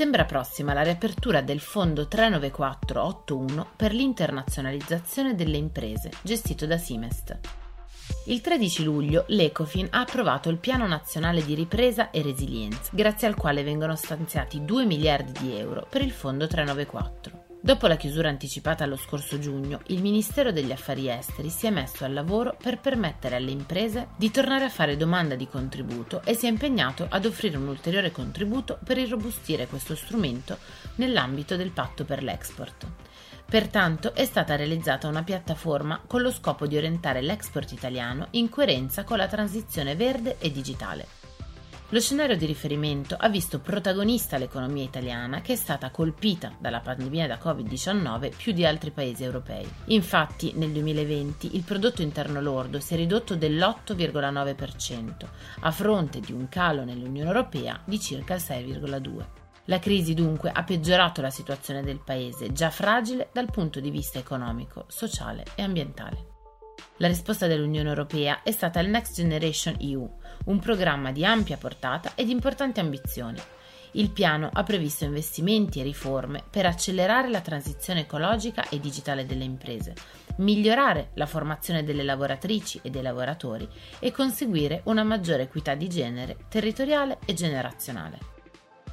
Sembra prossima la riapertura del Fondo 39481 per l'internazionalizzazione delle imprese, gestito da Simest. Il 13 luglio l'Ecofin ha approvato il Piano Nazionale di Ripresa e Resilienza, grazie al quale vengono stanziati 2 miliardi di euro per il Fondo 394. Dopo la chiusura anticipata lo scorso giugno, il Ministero degli Affari Esteri si è messo al lavoro per permettere alle imprese di tornare a fare domanda di contributo e si è impegnato ad offrire un ulteriore contributo per irrobustire questo strumento nell'ambito del patto per l'export. Pertanto è stata realizzata una piattaforma con lo scopo di orientare l'export italiano in coerenza con la transizione verde e digitale. Lo scenario di riferimento ha visto protagonista l'economia italiana che è stata colpita dalla pandemia da Covid-19 più di altri paesi europei. Infatti nel 2020 il prodotto interno lordo si è ridotto dell'8,9% a fronte di un calo nell'Unione Europea di circa il 6,2%. La crisi dunque ha peggiorato la situazione del paese, già fragile dal punto di vista economico, sociale e ambientale. La risposta dell'Unione Europea è stata il Next Generation EU, un programma di ampia portata e di importanti ambizioni. Il piano ha previsto investimenti e riforme per accelerare la transizione ecologica e digitale delle imprese, migliorare la formazione delle lavoratrici e dei lavoratori e conseguire una maggiore equità di genere, territoriale e generazionale.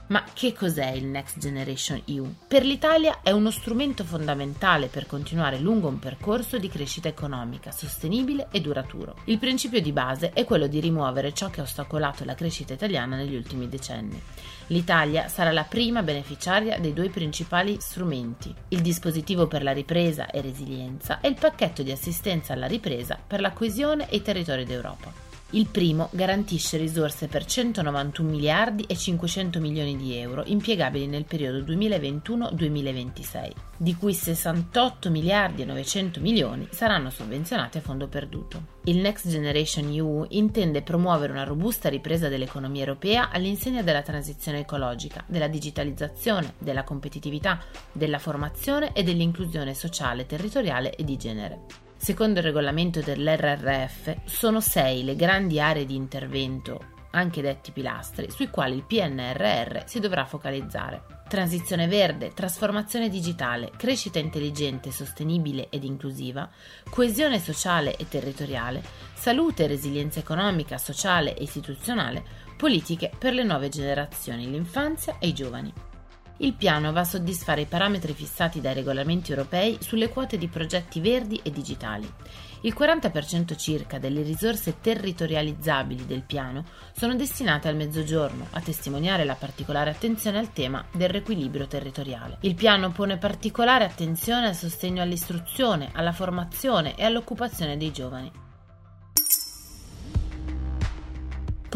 Ma che cos'è il Next Generation EU? Per l'Italia è uno strumento fondamentale per continuare lungo un percorso di crescita economica sostenibile e duraturo. Il principio di base è quello di rimuovere ciò che ha ostacolato la crescita italiana negli ultimi decenni. L'Italia sarà la prima beneficiaria dei due principali strumenti, il dispositivo per la ripresa e resilienza e il pacchetto di assistenza alla ripresa per la coesione e i territori d'Europa. Il primo garantisce risorse per 191 miliardi e 500 milioni di euro impiegabili nel periodo 2021-2026, di cui 68 miliardi e 900 milioni saranno sovvenzionati a fondo perduto. Il Next Generation EU intende promuovere una robusta ripresa dell'economia europea all'insegna della transizione ecologica, della digitalizzazione, della competitività, della formazione e dell'inclusione sociale, territoriale e di genere. Secondo il regolamento dell'RRF, sono sei le grandi aree di intervento, anche detti pilastri, sui quali il PNRR si dovrà focalizzare. Transizione verde, trasformazione digitale, crescita intelligente, sostenibile ed inclusiva, coesione sociale e territoriale, salute e resilienza economica, sociale e istituzionale, politiche per le nuove generazioni, l'infanzia e i giovani. Il piano va a soddisfare i parametri fissati dai regolamenti europei sulle quote di progetti verdi e digitali. Il 40% circa delle risorse territorializzabili del piano sono destinate al mezzogiorno, a testimoniare la particolare attenzione al tema del riequilibrio territoriale. Il piano pone particolare attenzione al sostegno all'istruzione, alla formazione e all'occupazione dei giovani.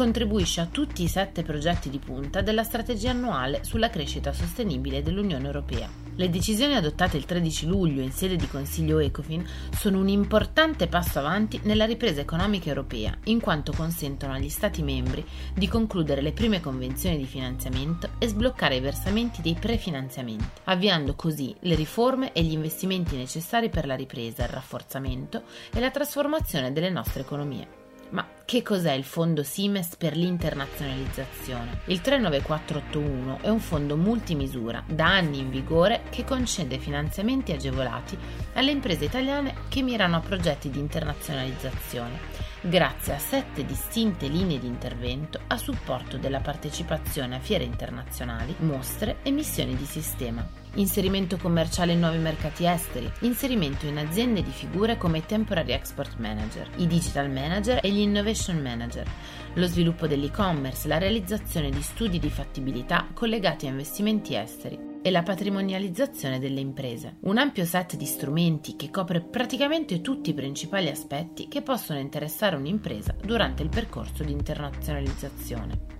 Contribuisce a tutti i sette progetti di punta della strategia annuale sulla crescita sostenibile dell'Unione Europea. Le decisioni adottate il 13 luglio in sede di Consiglio Ecofin sono un importante passo avanti nella ripresa economica europea, in quanto consentono agli Stati membri di concludere le prime convenzioni di finanziamento e sbloccare i versamenti dei prefinanziamenti, avviando così le riforme e gli investimenti necessari per la ripresa, il rafforzamento e la trasformazione delle nostre economie. Ma che cos'è il fondo Siemens per l'internazionalizzazione? Il 39481 è un fondo multimisura da anni in vigore che concede finanziamenti agevolati alle imprese italiane che mirano a progetti di internazionalizzazione grazie a sette distinte linee di intervento a supporto della partecipazione a fiere internazionali, mostre e missioni di sistema. Inserimento commerciale in nuovi mercati esteri, inserimento in aziende di figure come i Temporary Export Manager, i Digital Manager e gli Innovation Manager, lo sviluppo dell'e-commerce, la realizzazione di studi di fattibilità collegati a investimenti esteri e la patrimonializzazione delle imprese. Un ampio set di strumenti che copre praticamente tutti i principali aspetti che possono interessare un'impresa durante il percorso di internazionalizzazione.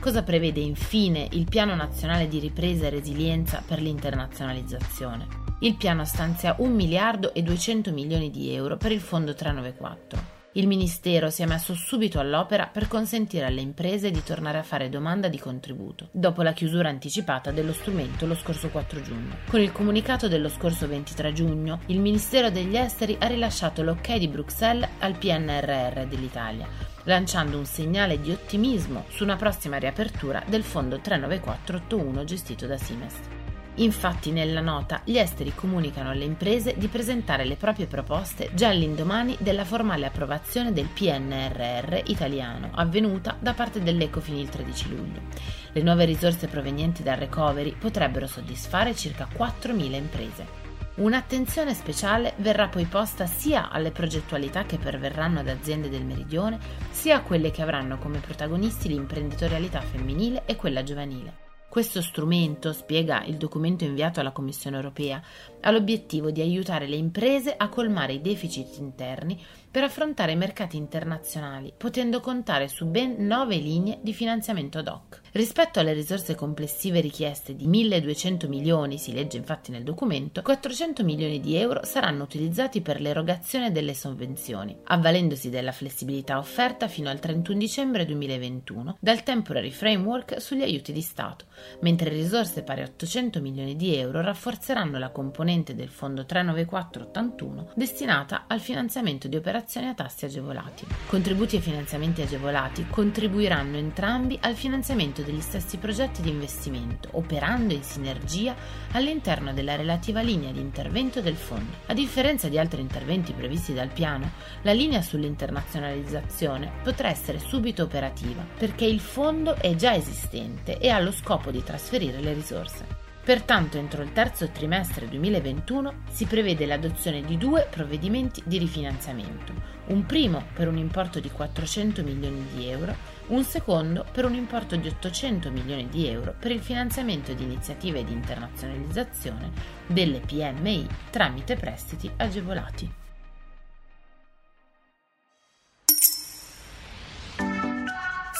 Cosa prevede infine il Piano Nazionale di Ripresa e Resilienza per l'internazionalizzazione? Il piano stanzia 1 miliardo e 200 milioni di euro per il Fondo 394 il Ministero si è messo subito all'opera per consentire alle imprese di tornare a fare domanda di contributo, dopo la chiusura anticipata dello strumento lo scorso 4 giugno. Con il comunicato dello scorso 23 giugno, il Ministero degli Esteri ha rilasciato l'ok di Bruxelles al PNRR dell'Italia, lanciando un segnale di ottimismo su una prossima riapertura del fondo 39481 gestito da Simest. Infatti nella nota gli esteri comunicano alle imprese di presentare le proprie proposte già all'indomani della formale approvazione del PNRR italiano avvenuta da parte dell'Ecofin il 13 luglio. Le nuove risorse provenienti dal recovery potrebbero soddisfare circa 4.000 imprese. Un'attenzione speciale verrà poi posta sia alle progettualità che perverranno ad aziende del meridione, sia a quelle che avranno come protagonisti l'imprenditorialità femminile e quella giovanile. Questo strumento, spiega il documento inviato alla Commissione europea, ha l'obiettivo di aiutare le imprese a colmare i deficit interni per affrontare i mercati internazionali, potendo contare su ben nove linee di finanziamento ad hoc. Rispetto alle risorse complessive richieste di 1.200 milioni, si legge infatti nel documento, 400 milioni di euro saranno utilizzati per l'erogazione delle sovvenzioni, avvalendosi della flessibilità offerta fino al 31 dicembre 2021 dal Temporary Framework sugli aiuti di Stato, mentre risorse pari a 800 milioni di euro rafforzeranno la componente del Fondo 39481 destinata al finanziamento di operazioni a tassi agevolati. Contributi e finanziamenti agevolati contribuiranno entrambi al finanziamento degli stessi progetti di investimento, operando in sinergia all'interno della relativa linea di intervento del Fondo. A differenza di altri interventi previsti dal piano, la linea sull'internazionalizzazione potrà essere subito operativa perché il Fondo è già esistente e ha lo scopo di trasferire le risorse. Pertanto entro il terzo trimestre 2021 si prevede l'adozione di due provvedimenti di rifinanziamento, un primo per un importo di 400 milioni di euro, un secondo per un importo di 800 milioni di euro per il finanziamento di iniziative di internazionalizzazione delle PMI tramite prestiti agevolati.